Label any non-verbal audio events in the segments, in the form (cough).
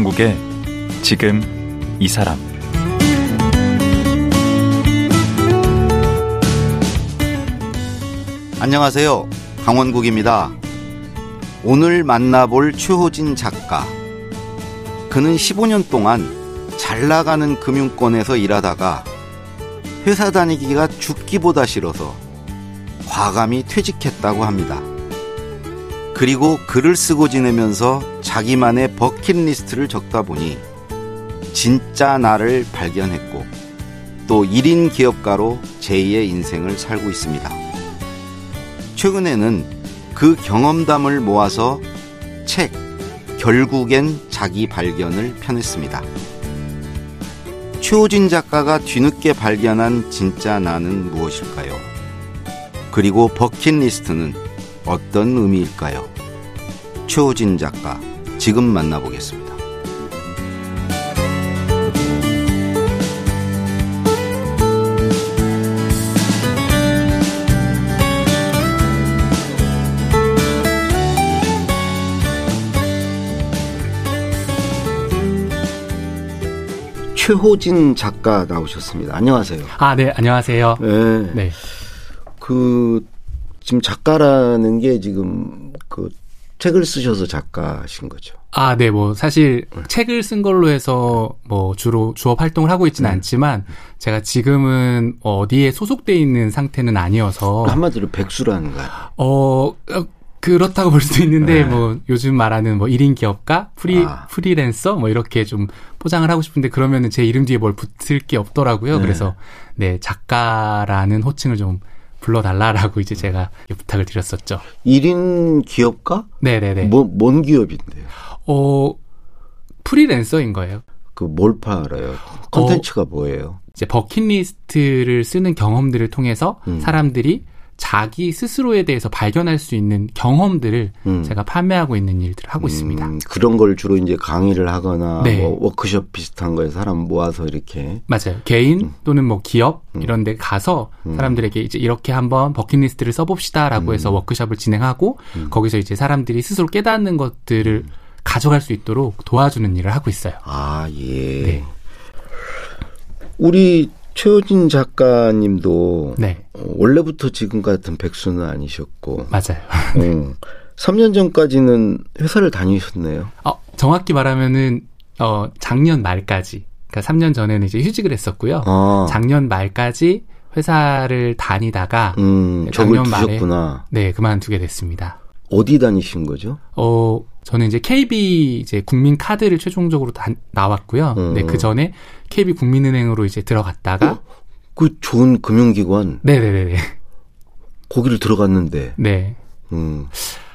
강원국의 지금 이 사람 안녕하세요. 강원국입니다. 오늘 만나볼 최호진 작가. 그는 15년 동안 잘 나가는 금융권에서 일하다가 회사 다니기가 죽기보다 싫어서 과감히 퇴직했다고 합니다. 그리고 글을 쓰고 지내면서 자기만의 버킷리스트를 적다 보니 진짜 나를 발견했고 또 1인 기업가로 제2의 인생을 살고 있습니다. 최근에는 그 경험담을 모아서 책 결국엔 자기 발견을 펴냈습니다. 최호진 작가가 뒤늦게 발견한 진짜 나는 무엇일까요? 그리고 버킷리스트는 어떤 의미일까요? 최호진 작가, 지금 만나보겠습니다. 최호진 작가 나오셨습니다. 안녕하세요. 아, 네, 안녕하세요. 네. 네. 그 지금 작가라는 게 지금 그 책을 쓰셔서 작가신 거죠. 아, 네, 뭐, 사실, 책을 쓴 걸로 해서, 뭐, 주로 주업 활동을 하고 있지는 음. 않지만, 제가 지금은 어디에 소속돼 있는 상태는 아니어서, 한마디로 백수라는 거야. 어, 어, 그렇다고 볼 수도 있는데, 네. 뭐, 요즘 말하는 뭐, 1인 기업가, 프리, 아. 프리랜서, 뭐, 이렇게 좀 포장을 하고 싶은데, 그러면은 제 이름 뒤에 뭘 붙을 게 없더라고요. 네. 그래서, 네, 작가라는 호칭을 좀 불러달라라고 이제 제가 부탁을 드렸었죠. 1인 기업가? 네네네. 뭐, 뭔 기업인데요? 어, 프리랜서인 거예요. 그 뭘 팔아요? 컨텐츠가 뭐예요? 이제 버킷리스트를 쓰는 경험들을 통해서 음. 사람들이 자기 스스로에 대해서 발견할 수 있는 경험들을 음. 제가 판매하고 있는 일들을 하고 있습니다. 음, 그런 걸 주로 이제 강의를 하거나 네. 뭐 워크숍 비슷한 거에 사람 모아서 이렇게 맞아요. 개인 음. 또는 뭐 기업 이런 데 가서 사람들에게 이제 이렇게 한번 버킷리스트를 써봅시다라고 음. 해서 워크숍을 진행하고 거기서 이제 사람들이 스스로 깨닫는 것들을 음. 가져갈 수 있도록 도와주는 일을 하고 있어요. 아, 예. 네. 우리 최호진 작가님도 네. 어, 원래부터 지금 같은 백수는 아니셨고 맞아요. 어, 3년 전까지는 회사를 다니셨네요. 어, 정확히 말하면은 어 작년 말까지 그러니까 3년 전에는 이제 휴직을 했었고요. 아, 작년 말까지 회사를 다니다가 음, 작년 말에. 네 그만두게 됐습니다. 어디 다니신 거죠? 어 저는 이제 KB 이제 국민 카드를 최종적으로 다, 나왔고요. 음. 네 그 전에 KB 국민은행으로 이제 들어갔다가 그 좋은 금융기관 네네네네 거기를 들어갔는데, 네. 음,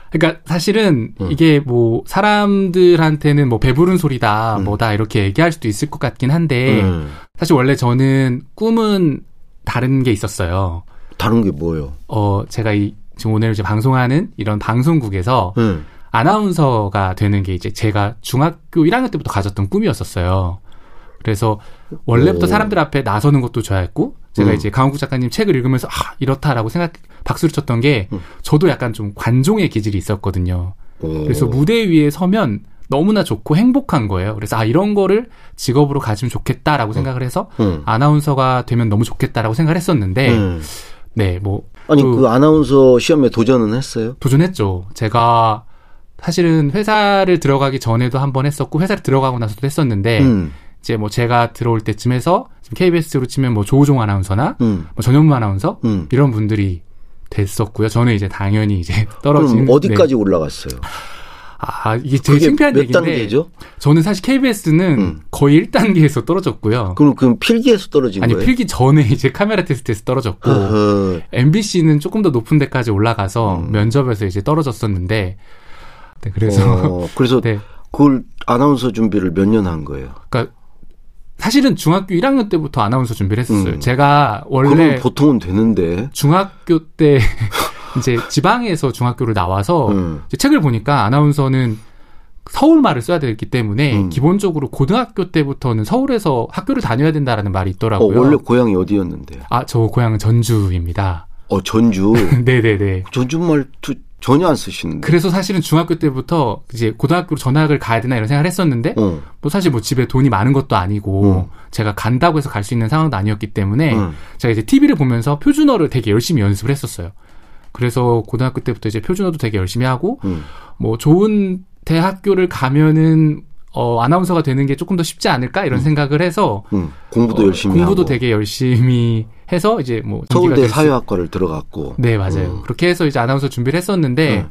그러니까 사실은 음. 이게 뭐 사람들한테는 뭐 배부른 소리다 음. 뭐다 이렇게 얘기할 수도 있을 것 같긴 한데 음. 사실 원래 저는 꿈은 다른 게 있었어요. 다른 게 뭐예요? 어, 제가 이, 지금 오늘 이제 방송하는 이런 방송국에서 음. 아나운서가 되는 게 이제 제가 중학교 1학년 때부터 가졌던 꿈이었었어요. 그래서 원래부터 오. 사람들 앞에 나서는 것도 좋아했고, 제가 음. 이제 강원국 작가님 책을 읽으면서, 아, 이렇다라고 생각, 박수를 쳤던 게, 음. 저도 약간 좀 관종의 기질이 있었거든요. 오. 그래서 무대 위에 서면 너무나 좋고 행복한 거예요. 그래서 아, 이런 거를 직업으로 가지면 좋겠다라고 생각을 해서, 음. 아나운서가 되면 너무 좋겠다라고 생각을 했었는데, 음. 네, 뭐, 아니 그- 그 아나운서 시험에 도전은 했어요? 도전했죠. 제가 사실은 회사를 들어가기 전에도 한 번 했었고 회사를 들어가고 나서도 했었는데 음. 이제 뭐 제가 들어올 때쯤에서 KBS로 치면 뭐 조우종 아나운서나 음. 뭐 전현무 아나운서 음. 이런 분들이 됐었고요. 저는 이제 당연히 이제 떨어진 그럼 어디까지 올라갔어요? 네. 아 이게 되게 창피한 몇 얘기인데 단계죠? 저는 사실 KBS는 음. 거의 1단계에서 떨어졌고요. 그럼 그 필기에서 떨어진 아니 거예요? 필기 전에 (laughs) 이제 카메라 테스트에서 떨어졌고 어허. MBC는 조금 더 높은 데까지 올라가서 음. 면접에서 이제 떨어졌었는데 네, 그래서 어, 그래서 (laughs) 네. 그걸 아나운서 준비를 몇 년 한 거예요? 그러니까 사실은 중학교 1학년 때부터 아나운서 준비를 했었어요. 음. 제가 원래 보통은 되는데. 중학교 때 (laughs) 이제 지방에서 중학교를 나와서 음. 이제 책을 보니까 아나운서는 서울 말을 써야 되기 때문에 음. 기본적으로 고등학교 때부터는 서울에서 학교를 다녀야 된다라는 말이 어, 있더라고요. 원래 고향이 어디였는데요? 아, 저 고향은 전주입니다. 어, 전주. (laughs) 네네네. 전주 말투 전혀 안 쓰시는데. 그래서 사실은 중학교 때부터 이제 고등학교로 전학을 가야 되나 이런 생각을 했었는데 어. 뭐 사실 뭐 집에 돈이 많은 것도 아니고 어. 제가 간다고 해서 갈 수 있는 상황도 아니었기 때문에 어. 제가 이제 TV를 보면서 표준어를 되게 열심히 연습을 했었어요. 그래서 고등학교 때부터 이제 표준어도 되게 열심히 하고 음. 뭐 좋은 대학교를 가면은 어 아나운서가 되는 게 조금 더 쉽지 않을까 이런 생각을 해서 음. 공부도 어, 열심히 공부도 하고. 되게 열심히 해서 이제 뭐 서울대 사회학과를 들어갔고. 네 맞아요. 음. 그렇게 해서 이제 아나운서 준비를 했었는데 네.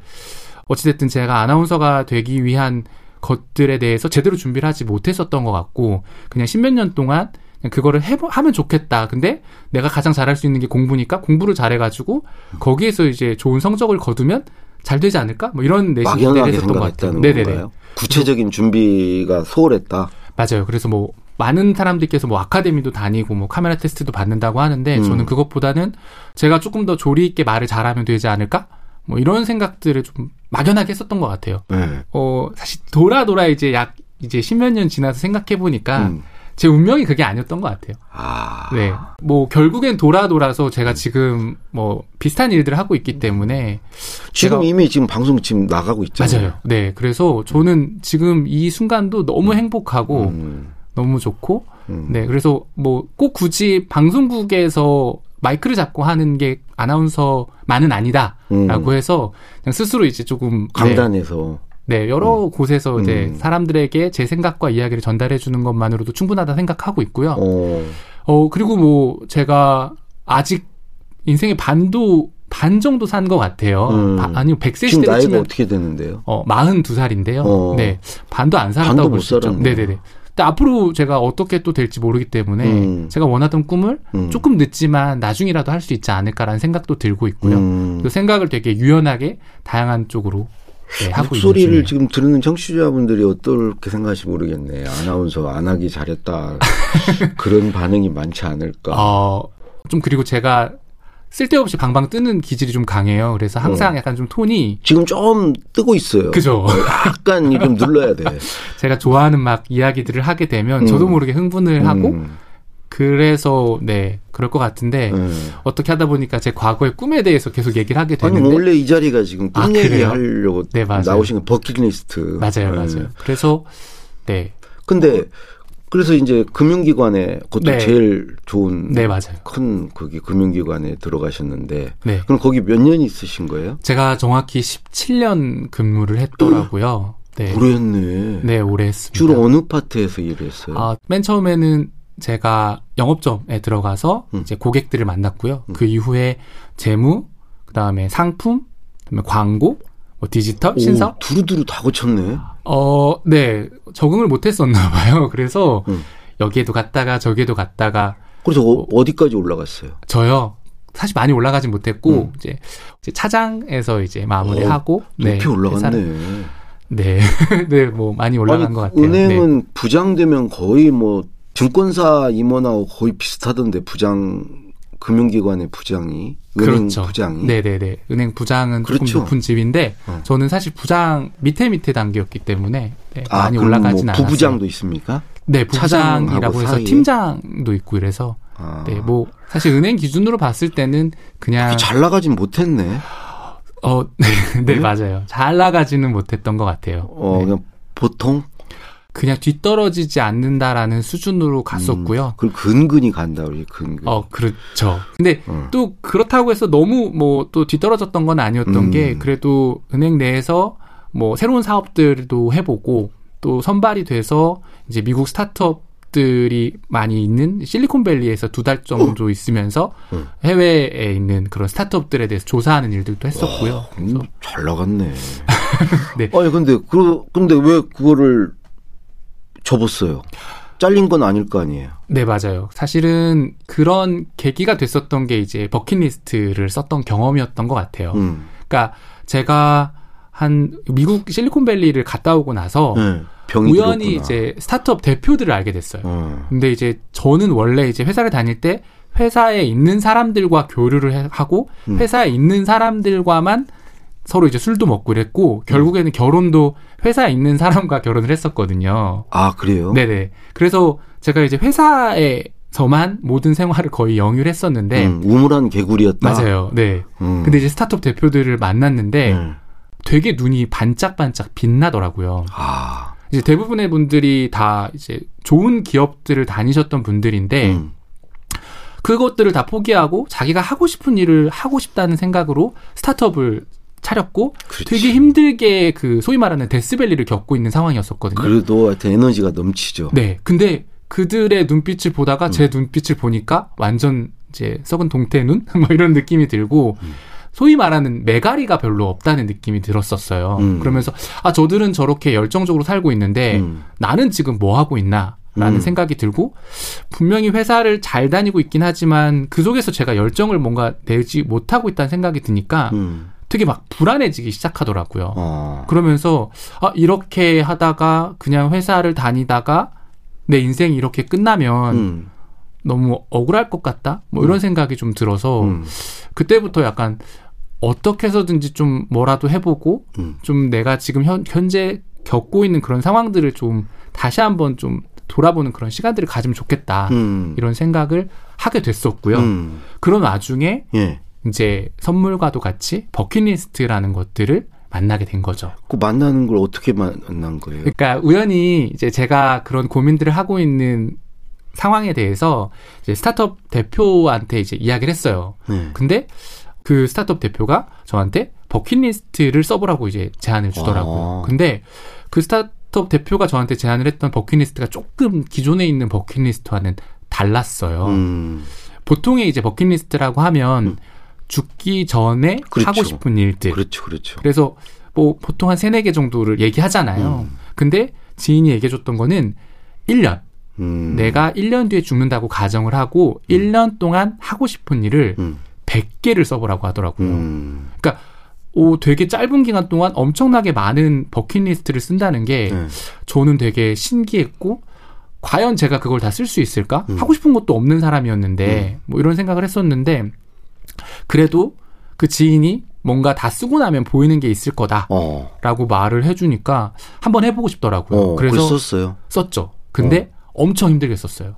어찌됐든 제가 아나운서가 되기 위한 것들에 대해서 제대로 준비를 하지 못했었던 것 같고 그냥 십몇 년 동안 그거를 해 하면 좋겠다. 근데 내가 가장 잘할 수 있는 게 공부니까 공부를 잘해가지고 거기에서 이제 좋은 성적을 거두면 잘 되지 않을까? 뭐 이런 막연하게 했었던 것 같아요. 네네네. 건가요? 구체적인 준비가 소홀했다. 맞아요. 그래서 뭐 많은 사람들께서 뭐 아카데미도 다니고 뭐 카메라 테스트도 받는다고 하는데 음. 저는 그것보다는 제가 조금 더 조리 있게 말을 잘하면 되지 않을까? 뭐 이런 생각들을 좀 막연하게 했었던 것 같아요. 네. 어 사실 돌아 돌아 이제 약 이제 십몇 년 지나서 생각해 보니까 음. 제 운명이 그게 아니었던 것 같아요. 아. 네. 뭐 결국엔 돌아 돌아서 제가 지금 뭐 비슷한 일들을 하고 있기 때문에 지금 제가- 이미 지금 방송 지금 나가고 있잖아요. 맞아요. 네. 그래서 저는 지금 이 순간도 너무 행복하고 음. 너무 좋고 음. 네, 그래서 뭐 꼭 굳이 방송국에서 마이크를 잡고 하는 게 아나운서만은 아니다라고 음. 해서 그냥 스스로 이제 조금 네, 강단에서 네, 여러 곳에서 이제 음. 사람들에게 제 생각과 이야기를 전달해 주는 것만으로도 충분하다 생각하고 있고요. 어. 어, 그리고 뭐 제가 아직 인생의 반도 반 정도 산 것 같아요. 음. 바- 아니요, 100세 지금 시대로 나이가 치면 어떻게 되는데요? 어, 42살인데요. 어. 네. 반도 안 살았다고 못 볼수 있죠. 살았네요. 네네 네. 근데 앞으로 제가 어떻게 또 될지 모르기 때문에 음. 제가 원하던 꿈을 음. 조금 늦지만 나중이라도 할 수 있지 않을까라는 생각도 들고 있고요. 음. 그 생각을 되게 유연하게 다양한 쪽으로 네, 하고 목소리를. 지금 들은 청취자분들이 어떻게 생각하실지 모르겠네. 아나운서 안 하기 잘했다. (laughs) 그런 반응이 많지 않을까. 어, 좀 그리고 제가 쓸데없이 방방 뜨는 기질이 좀 강해요. 그래서 항상 어. 약간 좀 톤이 지금 좀 뜨고 있어요. 그죠. 약간 좀 눌러야 돼. (laughs) 제가 좋아하는 막 이야기들을 하게 되면 음. 저도 모르게 흥분을 하고 음. 그래서 네 그럴 것 같은데 음. 어떻게 하다 보니까 제 과거의 꿈에 대해서 계속 얘기를 하게 아니 되는데 원래 이 자리가 지금 아, 꿈 그래요? 얘기하려고 네. 나오신 거 버킷리스트. 맞아요, 음. 맞아요. 그래서 네, 근데 그래서 이제 금융기관에 그것도 네. 제일 좋은 네 맞아요. 큰 거기 금융기관에 들어가셨는데 네, 그럼 거기 몇 년 있으신 거예요? 제가 정확히 17년 근무를 했더라고요. (gasps) 네, 오래 했네. 네 오래 했습니다. 주로 어느 파트에서 일했어요? 아, 맨 처음에는 제가 영업점에 들어가서 음. 이제 고객들을 만났고요. 그 이후에 재무, 그다음에 상품, 그다음에 광고, 뭐 디지털, 신사. 오, 두루두루 다 거쳤네. 어, 네. 적응을 못 했었나 (laughs) 봐요. 그래서 음. 여기에도 갔다가 저기에도 갔다가 그래서 어, 어디까지 올라갔어요? 저요. 사실 많이 올라가진 못했고 음. 이제, 이제 차장에서 이제 마무리하고 높이 회사를- 올라갔네. 네. (laughs) 네, 뭐 많이 올라간 아니, 것 같아요. 네. 은행은 부장 되면 거의 뭐 증권사 임원하고 거의 비슷하던데 부장 금융기관의 부장이 은행 그렇죠. 부장이 네, 네, 네. 은행 부장은 그렇죠. 조금 높은 집인데 어. 저는 사실 부장 밑에 밑에 단계였기 때문에 네, 아, 많이 그럼 올라가진 뭐 않았어요. 부부장도 있습니까? 네, 차장하고 부부장이라고 해서 사이에? 팀장도 있고 이래서 아, 네, 뭐 사실 은행 기준으로 봤을 때는 그냥 잘 나가진 못했네. 어, (laughs) 네, 네, 네? 맞아요. 잘 나가지는 못했던 것 같아요. 어, 네. 그냥 보통 그냥 뒤떨어지지 않는다라는 수준으로 갔었고요. 그 근근히 간다 우리 근근. 어, 그렇죠. 근데 음. 또 그렇다고 해서 너무 뭐 또 뒤떨어졌던 건 아니었던 음. 게 그래도 은행 내에서 뭐 새로운 사업들도 해보고 또 선발이 돼서 이제 미국 스타트업 들이 많이 있는 실리콘밸리에서 두 달 정도 있으면서 음. 해외에 있는 그런 스타트업들에 대해서 조사하는 일들도 했었고요. 음, 잘 나갔네. (laughs) 네. 아니 근데 그 근데 왜 그거를 접었어요? 잘린 건 아닐 거 아니에요. 네, 맞아요. 사실은 그런 계기가 됐었던 게 이제 버킷리스트를 썼던 경험이었던 것 같아요. 음. 그러니까 제가 한 미국 실리콘밸리를 갔다 오고 나서 네, 우연히 들었구나. 이제 스타트업 대표들을 알게 됐어요. 어. 근데 이제 저는 원래 이제 회사를 다닐 때 회사에 있는 사람들과 교류를 해- 하고 음. 회사에 있는 사람들과만 서로 이제 술도 먹고 이랬고 결국에는 결혼도 회사에 있는 사람과 결혼을 했었거든요. 아 그래요? 네네. 그래서 제가 이제 회사에서만 모든 생활을 거의 영유를 했었는데 음, 우물한 개구리였다. 맞아요. 네. 음. 근데 이제 스타트업 대표들을 만났는데 음. 되게 눈이 반짝반짝 빛나더라고요. 아. 이제 대부분의 분들이 다 이제 좋은 기업들을 다니셨던 분들인데 음. 그것들을 다 포기하고 자기가 하고 싶은 일을 하고 싶다는 생각으로 스타트업을 차렸고 그렇지. 되게 힘들게 그 소위 말하는 데스밸리를 겪고 있는 상황이었었거든요. 그래도 하여튼 에너지가 넘치죠. 네. 근데 그들의 눈빛을 보다가 제 눈빛을 보니까 완전 이제 썩은 동태 눈? (laughs) 뭐 이런 느낌이 들고 소위 말하는 메가리가 별로 없다는 느낌이 들었었어요. 음. 그러면서 아 저들은 저렇게 열정적으로 살고 있는데 음. 나는 지금 뭐 하고 있나? 라는 음. 생각이 들고 분명히 회사를 잘 다니고 있긴 하지만 그 속에서 제가 열정을 뭔가 내지 못하고 있다는 생각이 드니까 음. 되게 막 불안해지기 시작하더라고요. 어. 그러면서 아 이렇게 하다가 그냥 회사를 다니다가 내 인생이 이렇게 끝나면 음. 너무 억울할 것 같다. 뭐 이런 생각이 좀 들어서 음. 그때부터 약간 어떻게 해서든지 좀 뭐라도 해보고 음. 좀 내가 지금 현, 현재 겪고 있는 그런 상황들을 좀 다시 한번 좀 돌아보는 그런 시간들을 가지면 좋겠다. 음. 이런 생각을 하게 됐었고요. 음. 그런 와중에 예. 이제 선물과도 같이 버킷리스트라는 것들을 만나게 된 거죠. 그 만나는 걸 어떻게 만난 거예요? 그러니까 우연히 이제 제가 그런 고민들을 하고 있는 상황에 대해서 이제 스타트업 대표한테 이제 이야기를 했어요. 네. 근데 그 스타트업 대표가 저한테 버킷리스트를 써보라고 이제 제안을 주더라고요. 아. 근데 그 스타트업 대표가 저한테 제안을 했던 버킷리스트가 조금 기존에 있는 버킷리스트와는 달랐어요. 음. 보통의 이제 버킷리스트라고 하면 죽기 전에 그렇죠. 하고 싶은 일들. 그렇죠, 그렇죠. 그래서 뭐 보통 한 세네 개 정도를 얘기하잖아요. 음. 근데 지인이 얘기해 줬던 거는 1년. 음. 내가 1년 뒤에 죽는다고 가정을 하고 1년 동안 하고 싶은 일을 음. 100개를 써보라고 하더라고요. 음. 그러니까 오 되게 짧은 기간 동안 엄청나게 많은 버킷리스트를 쓴다는 게 네. 저는 되게 신기했고 과연 제가 그걸 다 쓸 수 있을까? 음. 하고 싶은 것도 없는 사람이었는데 뭐 이런 생각을 했었는데 그래도 그 지인이 뭔가 다 쓰고 나면 보이는 게 있을 거다라고 어. 말을 해주니까 한번 해보고 싶더라고요. 어. 그래서 썼어요. 썼죠. 근데 엄청 힘들게 썼어요.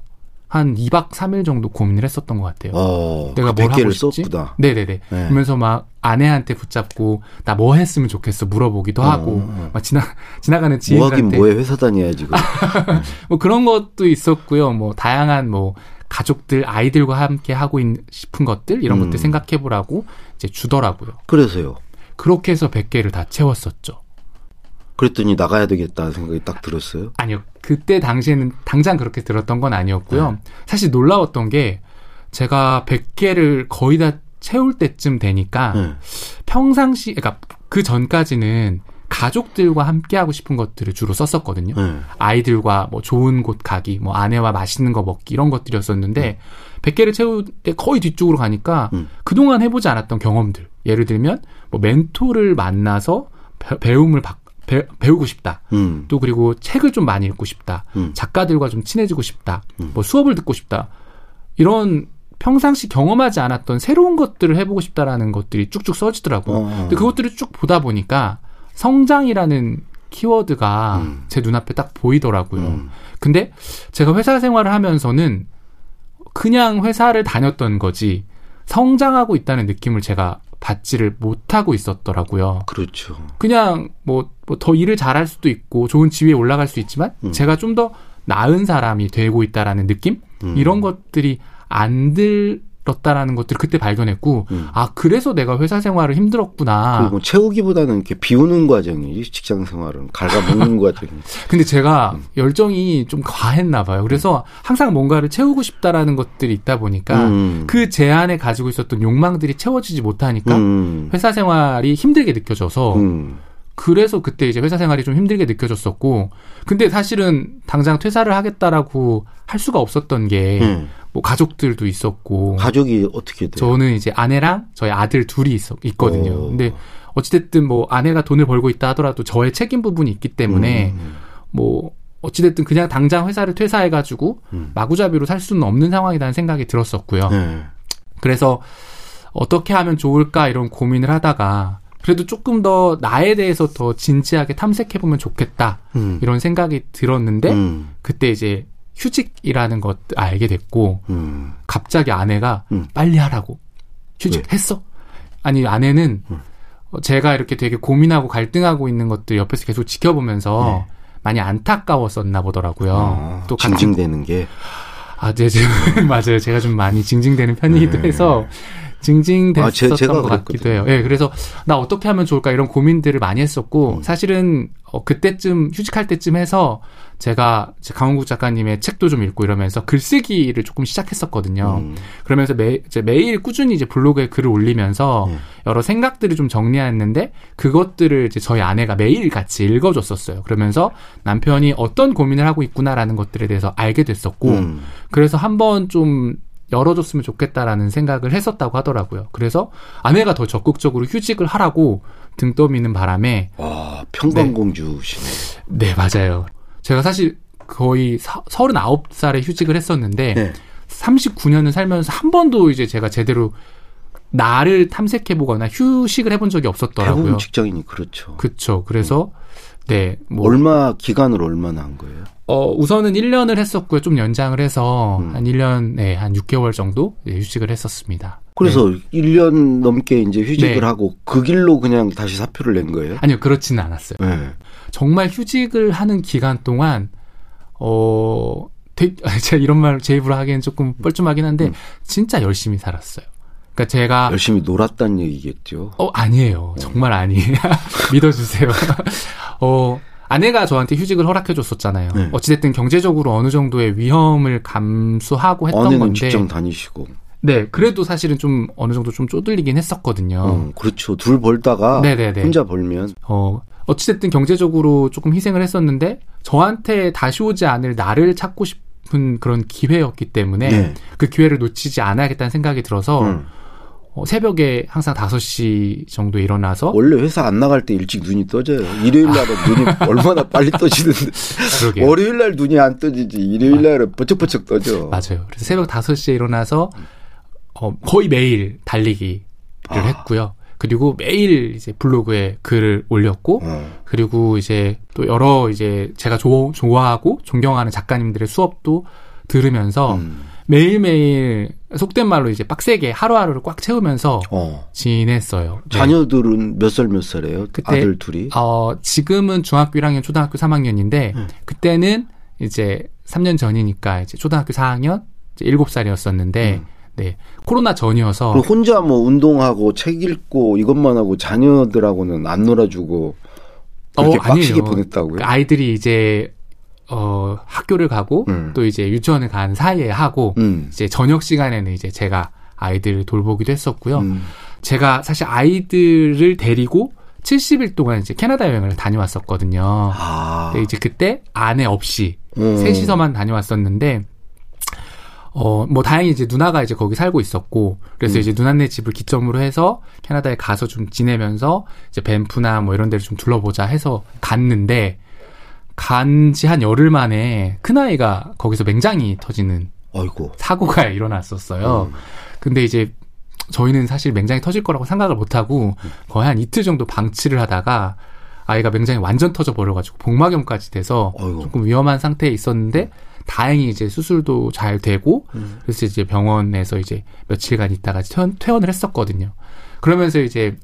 한 2박 3일 정도 고민을 했었던 것 같아요. 어. 내가 그 뭘 하고 100개를 싶지? 썼구나. 네네네. 네. 그러면서 막 아내한테 붙잡고 나 뭐 했으면 좋겠어 물어보기도 하고 어. 막 지나 지나가는 뭐 지인들한테 하긴 뭐해 회사 다녀야지. 그. (laughs) 뭐 그런 것도 있었고요. 뭐 다양한 뭐 가족들 아이들과 함께 하고 있, 싶은 것들 이런 음. 것들 생각해 보라고 이제 주더라고요. 그래서요. 그렇게 해서 100개를 다 채웠었죠. 그랬더니 나가야 되겠다는 생각이 딱 들었어요. 아니요. 그때 당시에는 당장 그렇게 들었던 건 아니었고요. 네. 사실 놀라웠던 게 제가 100개를 거의 다 채울 때쯤 되니까 네. 평상시 그러니까 그 전까지는 가족들과 함께 하고 싶은 것들을 주로 썼었거든요. 네. 아이들과 뭐 좋은 곳 가기, 뭐 아내와 맛있는 거 먹기 이런 것들이었었는데 100개를 채울 때 거의 뒤쪽으로 가니까 음. 그동안 해보지 않았던 경험들. 예를 들면 뭐 멘토를 만나서 배- 배움을 받- 배, 배우고 싶다. 음. 또 그리고 책을 좀 많이 읽고 싶다. 음. 작가들과 좀 친해지고 싶다. 음. 뭐 수업을 듣고 싶다. 이런 평상시 경험하지 않았던 새로운 것들을 해보고 싶다라는 것들이 쭉쭉 써지더라고요. 어. 근데 그것들을 쭉 보다 보니까 성장이라는 키워드가 음. 제 눈앞에 딱 보이더라고요. 음. 근데 제가 회사 생활을 하면서는 그냥 회사를 다녔던 거지 성장하고 있다는 느낌을 제가 받지를 못하고 있었더라고요. 그렇죠. 그냥 뭐 더 일을 잘할 수도 있고 좋은 지위에 올라갈 수 있지만 음. 제가 좀 더 나은 사람이 되고 있다라는 느낌 음. 이런 것들이 안 들었다라는 것들을 그때 발견했고 음. 아 그래서 내가 회사 생활을 힘들었구나. 그리고 채우기보다는 이렇게 비우는 과정이지 직장 생활은 갉아먹는 (laughs) 과정이. 근데 제가 음. 열정이 좀 과했나 봐요. 그래서 항상 뭔가를 채우고 싶다라는 것들이 있다 보니까 음. 그 제안에 가지고 있었던 욕망들이 채워지지 못하니까 음. 회사 생활이 힘들게 느껴져서 음. 그래서 그때 이제 회사 생활이 좀 힘들게 느껴졌었고 근데 사실은 당장 퇴사를 하겠다라고 할 수가 없었던 게 뭐 음. 가족들도 있었고 가족이 어떻게 돼요? 저는 이제 아내랑 저희 아들 둘이 있, 있거든요. 오. 근데 어찌됐든 뭐 아내가 돈을 벌고 있다 하더라도 저의 책임 부분이 있기 때문에 음. 뭐 어찌됐든 그냥 당장 회사를 퇴사해가지고 음. 마구잡이로 살 수는 없는 상황이라는 생각이 들었었고요. 네. 그래서 어떻게 하면 좋을까 이런 고민을 하다가 그래도 조금 더 나에 대해서 더 진지하게 탐색해보면 좋겠다 음. 이런 생각이 들었는데 음. 그때 이제 휴직이라는 것 알게 됐고 음. 갑자기 아내가 음. 빨리 하라고 휴직 왜? 했어? 아니 아내는 음. 어, 제가 이렇게 되게 고민하고 갈등하고 있는 것들 옆에서 계속 지켜보면서 네. 많이 안타까웠었나 보더라고요. 아, 또 징징대는 게 아, 네, 제, (laughs) 맞아요. 제가 좀 많이 징징대는 편이기도 네. 해서 징징댔었던 아, 제- 것 같기도. 해요. 예, 그래서 나 어떻게 하면 좋을까 이런 고민들을 많이 했었고 음. 사실은 어, 그때쯤 휴직할 때쯤 해서 제가 강원국 작가님의 책도 좀 읽고 이러면서 글쓰기를 조금 시작했었거든요. 음. 그러면서 매, 이제 매일 꾸준히 이제 블로그에 글을 올리면서 음. 여러 생각들을 좀 정리했는데 그것들을 이제 저희 아내가 매일 같이 읽어줬었어요. 그러면서 남편이 어떤 고민을 하고 있구나라는 것들에 대해서 알게 됐었고 음. 그래서 한번 좀 열어줬으면 좋겠다라는 생각을 했었다고 하더라고요. 그래서 아내가 더 적극적으로 휴직을 하라고 등 떠미는 바람에 와 평강공주시네. 네 맞아요. 제가 사실 거의 사, 39살에 휴직을 했었는데 네. 39년을 살면서 한 번도 이제 제가 제대로 나를 탐색해보거나 휴식을 해본 적이 없었더라고요. 대부분 직장인이 그렇죠. 그쵸. 그래서 네, 뭐 얼마 기간을 얼마나 한 거예요? 어, 우선은 1년을 했었고요. 좀 연장을 해서 음. 한 1년, 네, 한 6개월 정도 예, 휴직을 했었습니다. 그래서 네. 1년 넘게 이제 휴직을 네. 하고 그 길로 그냥 다시 사표를 낸 거예요? 아니요, 그렇지는 않았어요. 네. 정말 휴직을 하는 기간 동안 어 되게, (laughs) 제가 이런 말 제 입으로 하기엔 조금 뻘쭘하긴 한데 음. 진짜 열심히 살았어요. 그러니까 제가 열심히 놀았다는 얘기겠죠. 어 아니에요. 정말 아니에요. (laughs) 믿어주세요. (laughs) 어 아내가 저한테 휴직을 허락해 줬었잖아요. 네. 어찌됐든 경제적으로 어느 정도의 위험을 감수하고 했던 아내는 건데 직장 다니시고. 네 그래도 사실은 좀 어느 정도 좀 쪼들리긴 했었거든요. 어, 그렇죠. 둘 벌다가 네네네. 혼자 벌면 어, 어찌됐든 경제적으로 조금 희생을 했었는데, 저한테 다시 오지 않을 나를 찾고 싶은 그런 기회였기 때문에, 네. 그 기회를 놓치지 않아야겠다는 생각이 들어서, 음. 어, 새벽에 항상 5시 정도에 일어나서, 원래 회사 안 나갈 때 일찍 눈이 떠져요. 일요일 날은 눈이 (laughs) 얼마나 빨리 떠지는데 그러게요. 월요일 날 눈이 안 떠지지 일요일 날은 번쩍번쩍 떠져. 맞아요. 그래서 새벽 5시에 일어나서, 어, 거의 매일 달리기를 아. 했고요. 그리고 매일 이제 블로그에 글을 올렸고, 어. 그리고 이제 또 여러 이제 제가 조- 좋아하고 존경하는 작가님들의 수업도 들으면서 음. 매일매일 속된 말로 이제 빡세게 하루하루를 꽉 채우면서 어. 지냈어요. 네. 자녀들은 몇 살 몇 살이에요? 그때- 아들 둘이. 어, 지금은 중학교 1학년, 초등학교 3학년인데 음. 그때는 이제 3년 전이니까 이제 초등학교 4학년, 이제 7살이었었는데 음. 네. 코로나 전이어서 혼자 뭐 운동하고 책 읽고 이것만 하고 자녀들하고는 안 놀아주고 그렇게 어, 빡시게. 보냈다고요? 그 아이들이 이제 어, 학교를 가고 음. 또 이제 유치원을 간 사이에 하고 음. 이제 저녁 시간에는 이제 제가 아이들을 돌보기도 했었고요. 음. 제가 사실 아이들을 데리고 70일 동안 이제 캐나다 여행을 다녀왔었거든요. 아. 근데 이제 그때 아내 없이 음. 셋이서만 다녀왔었는데 어, 뭐 다행히 이제 누나가 이제 거기 살고 있었고 그래서 음. 이제 누나네 집을 기점으로 해서 캐나다에 가서 좀 지내면서 이제 밴프나 뭐 이런 데를 좀 둘러보자 해서 갔는데 간 지 한 열흘 만에 큰 아이가 거기서 맹장이 터지는 아이고. 사고가 (laughs) 일어났었어요. 음. 근데 이제 저희는 사실 맹장이 터질 거라고 생각을 못 하고 거의 한 이틀 정도 방치를 하다가 아이가 맹장이 완전 터져 버려가지고 복막염까지 돼서 어이구. 조금 위험한 상태에 있었는데 다행히 이제 수술도 잘 되고 음. 그래서 이제 병원에서 이제 며칠간 있다가 퇴원, 퇴원을 했었거든요. 그러면서 이제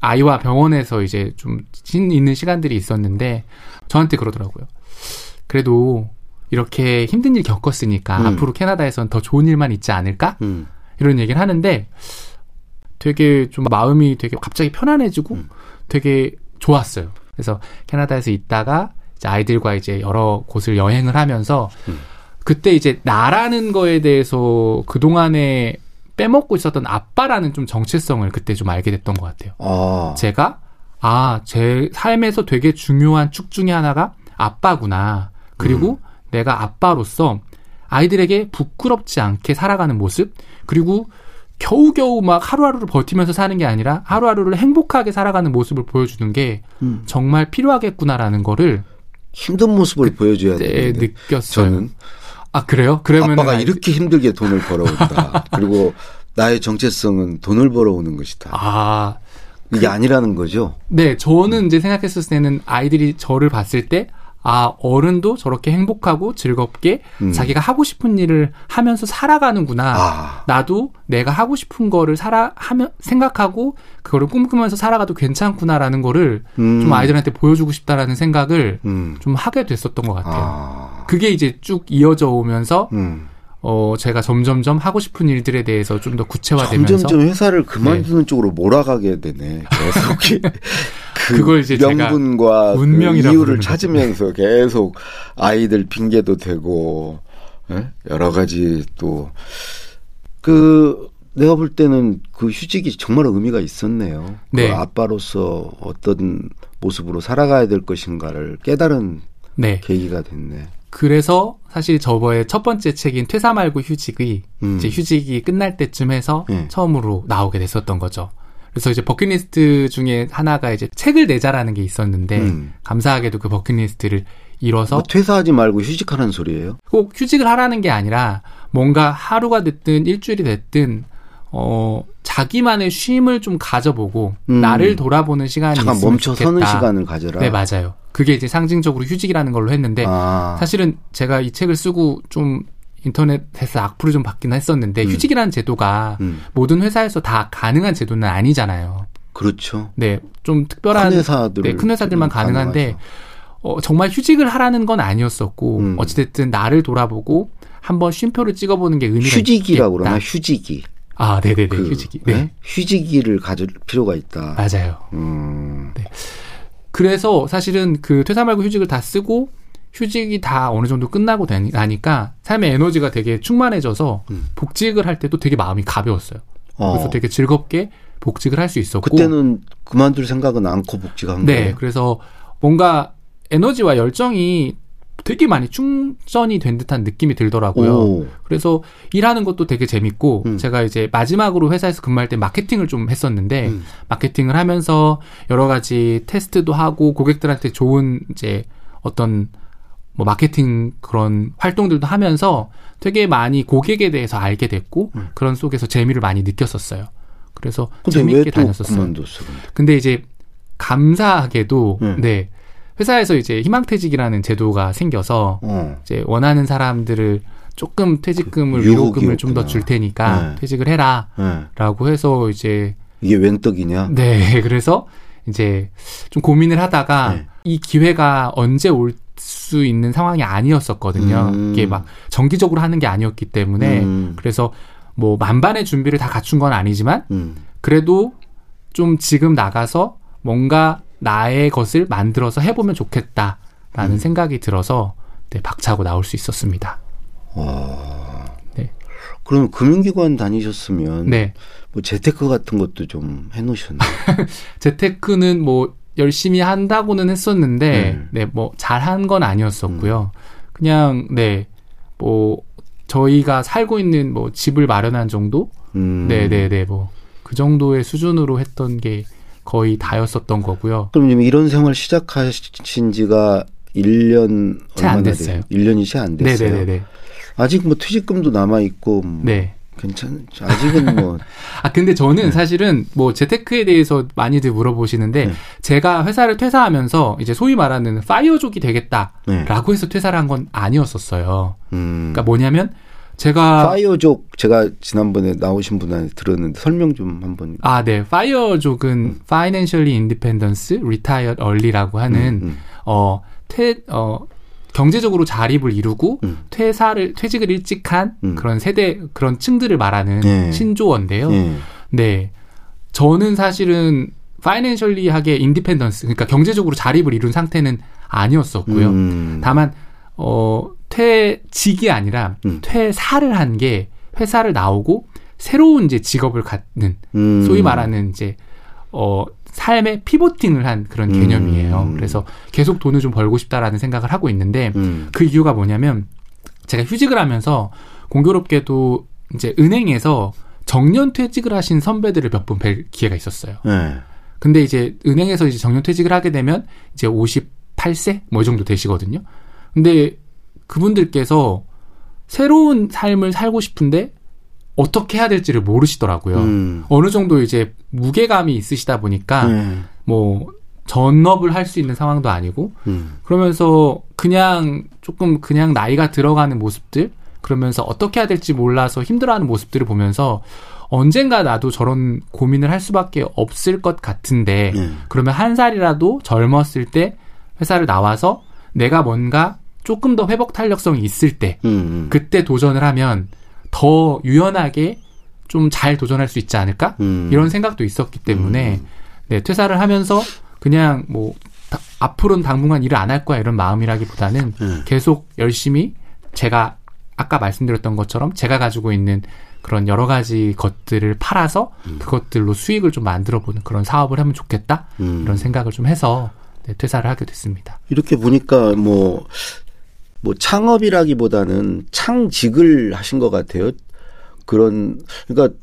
아이와 병원에서 이제 좀신 있는 시간들이 있었는데 저한테 그러더라고요. 그래도 이렇게 힘든 일 겪었으니까 음. 앞으로 캐나다에선 더 좋은 일만 있지 않을까? 음. 이런 얘기를 하는데 되게 좀 마음이 되게 갑자기 편안해지고 음. 되게 좋았어요. 그래서 캐나다에서 있다가 이제 아이들과 이제 여러 곳을 여행을 하면서 음. 그때 이제 나라는 거에 대해서 그동안에 빼먹고 있었던 아빠라는 좀 정체성을 그때 좀 알게 됐던 것 같아요. 아. 제가 아, 제 삶에서 되게 중요한 축 중에 하나가 아빠구나. 그리고 내가 아빠로서 아이들에게 부끄럽지 않게 살아가는 모습, 그리고 겨우겨우 막 하루하루를 버티면서 사는 게 아니라 하루하루를 행복하게 살아가는 모습을 보여주는 게 음. 정말 필요하겠구나라는 거를 힘든 모습을 보여줘야 되는데 느꼈어요. 저는 아, 그래요? 그러면 아빠가 이렇게 힘들게 돈을 벌어온다. (laughs) 그리고 나의 정체성은 돈을 벌어오는 것이다. 아, 이게 아니라는 거죠. 네, 저는 이제 생각했을 때는 아이들이 저를 봤을 때, 아, 어른도 저렇게 행복하고 즐겁게 음. 자기가 하고 싶은 일을 하면서 살아가는구나. 아, 나도 내가 하고 싶은 거를 살아 하면 생각하고 그거를 꿈꾸면서 살아가도 괜찮구나라는 거를 음. 좀 아이들한테 보여주고 싶다라는 생각을 음. 좀 하게 됐었던 것 같아요. 아, 그게 이제 쭉 이어져 오면서 음. 어 제가 점점점 하고 싶은 일들에 대해서 좀 더 구체화되면서 점점점 회사를 그만두는 쪽으로 몰아가게 되네. 계속 (laughs) 그 그걸 이제 명분과 그 운명이라고 이유를 부르는 찾으면서 계속 아이들 핑계도 대고 예? 여러 가지 또 그 내가 볼 때는 그 휴직이 정말 의미가 있었네요. 네. 그 아빠로서 어떤 모습으로 살아가야 될 것인가를 깨달은 네. 계기가 됐네. 그래서 사실 저번에 첫 번째 책인 퇴사 말고 휴직이 음. 이제 휴직이 끝날 때쯤 해서 네. 처음으로 나오게 됐었던 거죠. 그래서 이제 버킷리스트 중에 하나가 이제 책을 내자라는 게 있었는데 음. 감사하게도 그 버킷리스트를 이뤄서 뭐 퇴사하지 말고 휴직하라는 소리예요. 꼭 휴직을 하라는 게 아니라 뭔가 하루가 됐든 일주일이 됐든 어 자기만의 쉼을 좀 가져보고 음. 나를 돌아보는 시간이 잠깐 있으면 멈춰 좋겠다. 서는 시간을 가져라. 네 맞아요. 그게 이제 상징적으로 휴직이라는 걸로 했는데 아, 사실은 제가 이 책을 쓰고 좀 인터넷에서 악플을 좀 받긴 했었는데 음. 휴직이라는 제도가 음, 모든 회사에서 다 가능한 제도는 아니잖아요. 그렇죠. 네, 좀 특별한 큰 회사들 네, 큰 회사들만 가능한데 어, 정말 휴직을 하라는 건 아니었었고 음. 어찌됐든 나를 돌아보고 한번 쉼표를 찍어보는 게 의미가 휴직이라고 있겠다. 그러나 휴직이. 아, 네네네 그, 휴직이. 네, 네? 휴직기를 가질 필요가 있다. 맞아요. 음, 그래서 사실은 그 퇴사 말고 휴직을 다 쓰고 휴직이 다 어느 정도 끝나고 나니까 삶의 에너지가 되게 충만해져서 음. 복직을 할 때도 되게 마음이 가벼웠어요. 어. 그래서 되게 즐겁게 복직을 할 수 있었고 그때는 그만둘 생각은 않고 복직한 네, 거예요. 그래서 뭔가 에너지와 열정이 되게 많이 충전이 된 듯한 느낌이 들더라고요. 오. 그래서 일하는 것도 되게 재밌고 음. 제가 이제 마지막으로 회사에서 근무할 때 마케팅을 좀 했었는데 음. 마케팅을 하면서 여러 가지 테스트도 하고 고객들한테 좋은 이제 어떤 뭐 마케팅 그런 활동들도 하면서 되게 많이 고객에 대해서 알게 됐고 음. 그런 속에서 재미를 많이 느꼈었어요. 그래서 재미있게 다녔었어요. 근데 이제 감사하게도 음. 네 회사에서 이제 희망퇴직이라는 제도가 생겨서 어. 이제 원하는 사람들을 조금 퇴직금을 그 위로금을 좀 더. 줄 테니까 네. 퇴직을 네. 해라라고 해서 이제 이게 웬 떡이냐? 네 (laughs) 그래서 이제 좀 고민을 하다가 네. 이 기회가 언제 올 수 있는 상황이 아니었었거든요. 음. 이게 막 정기적으로 하는 게 아니었기 때문에 음. 그래서 뭐 만반의 준비를 다 갖춘 건 아니지만 음. 그래도 좀 지금 나가서 뭔가 나의 것을 만들어서 해보면 좋겠다라는 음. 생각이 들어서 네, 박차고 나올 수 있었습니다. 와. 네. 그럼 금융기관 다니셨으면 네. 뭐 재테크 같은 것도 좀 해놓으셨나요? (laughs) 재테크는 뭐 열심히 한다고는 했었는데, 음. 네, 뭐 잘한 건 아니었었고요. 그냥, 네, 뭐 저희가 살고 있는 뭐 집을 마련한 정도? 음. 네, 네, 네, 뭐 그 정도의 수준으로 했던 게 거의 다였었던 거고요. 그럼 이런 생활 시작하신 지가 1년 채안 얼마나 됐어요. 돼요? 1년이 채안 네, 됐어요. 네, 네, 네. 아직 뭐 퇴직금도 남아 있고 뭐 네. 괜찮 아직은 뭐 (laughs) 아 근데 저는 네. 사실은 뭐 재테크에 대해서 많이들 물어보시는데 네. 제가 회사를 퇴사하면서 이제 소위 말하는 파이어족이 되겠다라고 네. 해서 퇴사를 한 건 아니었었어요. 음. 그러니까 뭐냐면 제가 파이어족 제가 지난번에 나오신 분한테 들었는데 설명 좀 한번 아, 네. 파이어족은 Financially Independence Retired Early라고 하는 음, 음. 어, 퇴, 어, 경제적으로 자립을 이루고 음. 퇴사를 퇴직을 일찍 한 음. 그런 세대 그런 층들을 말하는 네. 신조어인데요. 예. 네. 저는 사실은 financially하게 independence 그러니까 경제적으로 자립을 이룬 상태는 아니었었고요. 음. 다만 어 퇴직이 아니라 음. 퇴사를 한 게 회사를 나오고 새로운 이제 직업을 갖는 음. 소위 말하는 이제 어 삶의 피보팅을 한 그런 음. 개념이에요. 그래서 계속 돈을 좀 벌고 싶다라는 생각을 하고 있는데 음. 그 이유가 뭐냐면 제가 휴직을 하면서 공교롭게도 이제 은행에서 정년 퇴직을 하신 선배들을 몇 분 뵐 기회가 있었어요. 예. 근데 이제 은행에서 이제 정년 퇴직을 하게 되면 이제 58세 뭐 이 정도 되시거든요. 근데 그분들께서 새로운 삶을 살고 싶은데 어떻게 해야 될지를 모르시더라고요. 음. 어느 정도 이제 무게감이 있으시다 보니까 예. 뭐 전업을 할 수 있는 상황도 아니고 음. 그러면서 그냥 조금 그냥 나이가 들어가는 모습들 그러면서 어떻게 해야 될지 몰라서 힘들어하는 모습들을 보면서 언젠가 나도 저런 고민을 할 수밖에 없을 것 같은데 예. 그러면 한 살이라도 젊었을 때 회사를 나와서 내가 뭔가 조금 더 회복 탄력성이 있을 때 음, 음. 그때 도전을 하면 더 유연하게 좀 잘 도전할 수 있지 않을까? 음. 이런 생각도 있었기 때문에 네, 퇴사를 하면서 그냥 뭐 다- 앞으로는 당분간 일을 안 할 거야 이런 마음이라기보다는 음. 계속 열심히 제가 아까 말씀드렸던 것처럼 제가 가지고 있는 그런 여러 가지 것들을 팔아서 음. 그것들로 수익을 좀 만들어 보는 그런 사업을 하면 좋겠다 음. 이런 생각을 좀 해서 네, 퇴사를 하게 됐습니다. 이렇게 보니까 뭐, 뭐 창업이라기보다는 창직을 하신 것 같아요. 그런, 그러니까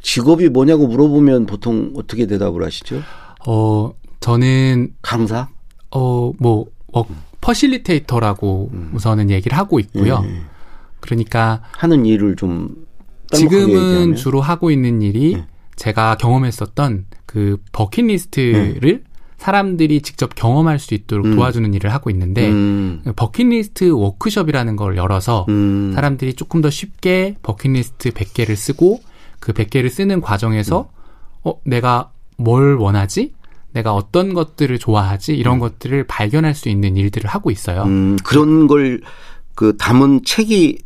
직업이 뭐냐고 물어보면 보통 어떻게 대답을 하시죠? 어 저는 강사? 어 뭐 facilitator라고 우선은 얘기를 하고 있고요. 예. 그러니까 하는 일을 좀 지금은? 주로 하고 있는 일이 네. 제가 경험했었던 그 버킷리스트를 사람들이 직접 경험할 수 있도록 음. 도와주는 일을 하고 있는데 음, 버킷리스트 워크숍이라는 걸 열어서 음, 사람들이 조금 더 쉽게 버킷리스트 100개를 쓰고 그 100개를 쓰는 과정에서 음. 어 내가 뭘 원하지? 내가 어떤 것들을 좋아하지? 이런 것들을 발견할 수 있는 일들을 하고 있어요. 음, 그런 걸 그 담은 책이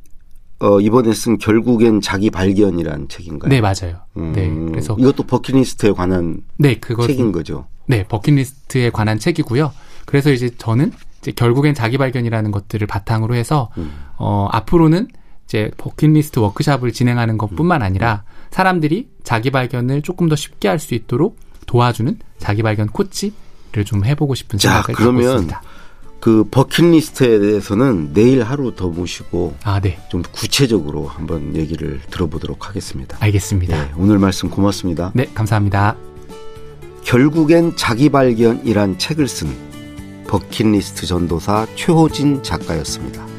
어, 이번에 쓴 결국엔 자기 발견이라는 책인가요? 네, 맞아요. 음, 네. 그래서 이것도 버킷리스트에 관한 네, 책인 거죠. 네, 버킷리스트에 관한 책이고요. 그래서 이제 저는 이제 결국엔 자기 발견이라는 것들을 바탕으로 해서 음. 어 앞으로는 이제 버킷리스트 워크샵을 진행하는 것뿐만 아니라 사람들이 자기 발견을 조금 더 쉽게 할 수 있도록 도와주는 자기 발견 코치를 좀 해보고 싶은 자, 생각을 갖고 그러면 있습니다. 그 버킷리스트에 대해서는 내일 하루 더 모시고 아, 네, 좀 구체적으로 한번 얘기를 들어보도록 하겠습니다. 알겠습니다. 네, 오늘 말씀 고맙습니다. 네, 감사합니다. 결국엔 자기 발견이란 책을 쓴 버킷리스트 전도사 최호진 작가였습니다.